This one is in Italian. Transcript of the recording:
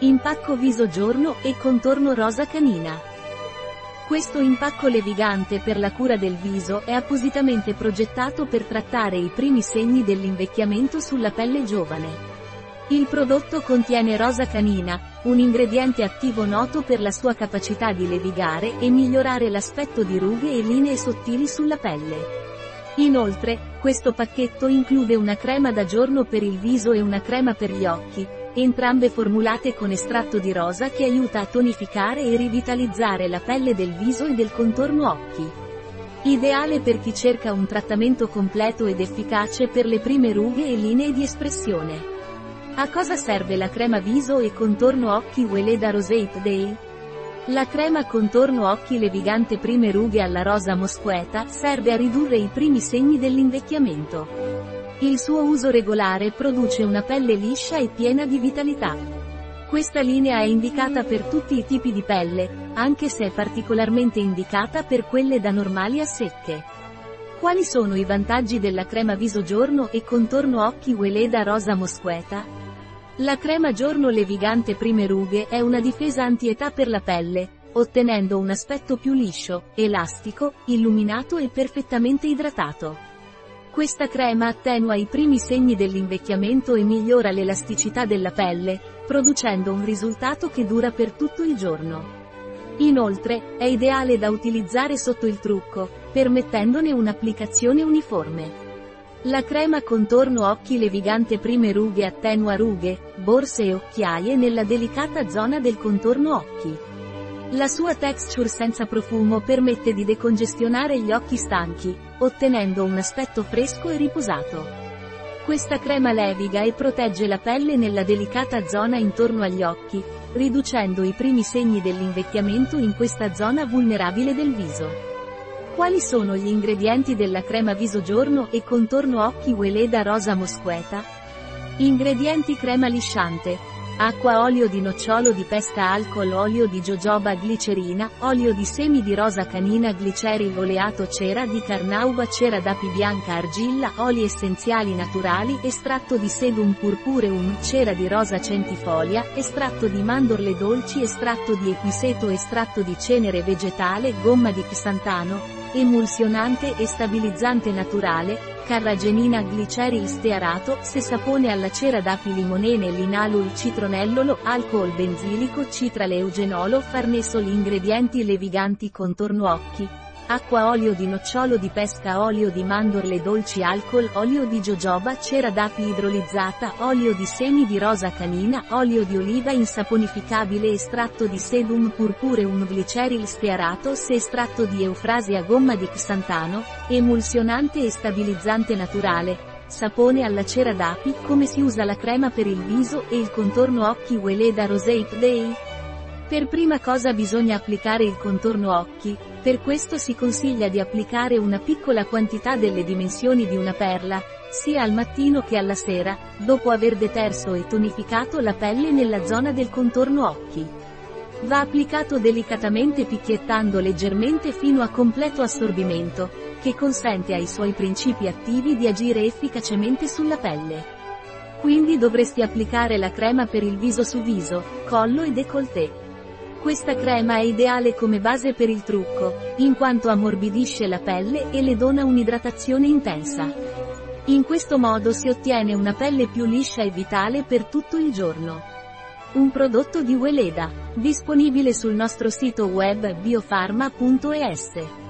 Impacco viso giorno e contorno rosa canina. Questo impacco levigante per la cura del viso è appositamente progettato per trattare i primi segni dell'invecchiamento sulla pelle giovane. Il prodotto contiene rosa canina, un ingrediente attivo noto per la sua capacità di levigare e migliorare l'aspetto di rughe e linee sottili sulla pelle. Inoltre, questo pacchetto include una crema da giorno per il viso e una crema per gli occhi, entrambe formulate con estratto di rosa che aiuta a tonificare e rivitalizzare la pelle del viso e del contorno occhi. Ideale per chi cerca un trattamento completo ed efficace per le prime rughe e linee di espressione. A cosa serve la crema viso e contorno occhi Weleda Rosate Day? La crema contorno occhi levigante prime rughe alla rosa mosqueta serve a ridurre i primi segni dell'invecchiamento. Il suo uso regolare produce una pelle liscia e piena di vitalità. Questa linea è indicata per tutti i tipi di pelle, anche se è particolarmente indicata per quelle da normali a secche. Quali sono i vantaggi della crema viso giorno e contorno occhi Weleda Rosa Mosqueta? La crema giorno levigante prime rughe è una difesa antietà per la pelle, ottenendo un aspetto più liscio, elastico, illuminato e perfettamente idratato. Questa crema attenua i primi segni dell'invecchiamento e migliora l'elasticità della pelle, producendo un risultato che dura per tutto il giorno. Inoltre, è ideale da utilizzare sotto il trucco, permettendone un'applicazione uniforme. La crema contorno occhi levigante prime rughe attenua rughe, borse e occhiaie nella delicata zona del contorno occhi. La sua texture senza profumo permette di decongestionare gli occhi stanchi, ottenendo un aspetto fresco e riposato. Questa crema leviga e protegge la pelle nella delicata zona intorno agli occhi, riducendo i primi segni dell'invecchiamento in questa zona vulnerabile del viso. Quali sono gli ingredienti della crema viso giorno e contorno occhi Weleda Rosa Mosqueta? Ingredienti crema lisciante, Acqua olio di nocciolo di pesca alcol olio di jojoba glicerina, olio di semi di rosa canina gliceril oleato cera di carnauba cera d'api bianca argilla oli essenziali naturali estratto di sedum purpureum cera di rosa centifolia, estratto di mandorle dolci estratto di equiseto estratto di cenere vegetale gomma di xantano, emulsionante e stabilizzante naturale, carragenina gliceril stearato, se sapone alla cera d'api limonene linalul citronellolo, alcol benzilico citrale eugenolo farnesol ingredienti leviganti contorno occhi, acqua olio di nocciolo di pesca olio di mandorle dolci alcol olio di jojoba cera d'api idrolizzata olio di semi di rosa canina olio di oliva insaponificabile estratto di sedum purpureum gliceril stearato se estratto di eufrasia gomma di xantano, emulsionante e stabilizzante naturale, sapone alla cera d'api come si usa la crema per il viso e il contorno occhi Weleda Rosate Day? Per prima cosa bisogna applicare il contorno occhi, per questo si consiglia di applicare una piccola quantità delle dimensioni di una perla, sia al mattino che alla sera, dopo aver deterso e tonificato la pelle nella zona del contorno occhi. Va applicato delicatamente picchiettando leggermente fino a completo assorbimento, che consente ai suoi principi attivi di agire efficacemente sulla pelle. Quindi dovresti applicare la crema per il viso su viso, collo e décolleté. Questa crema è ideale come base per il trucco, in quanto ammorbidisce la pelle e le dona un'idratazione intensa. In questo modo si ottiene una pelle più liscia e vitale per tutto il giorno. Un prodotto di Weleda, disponibile sul nostro sito web biofarma.es.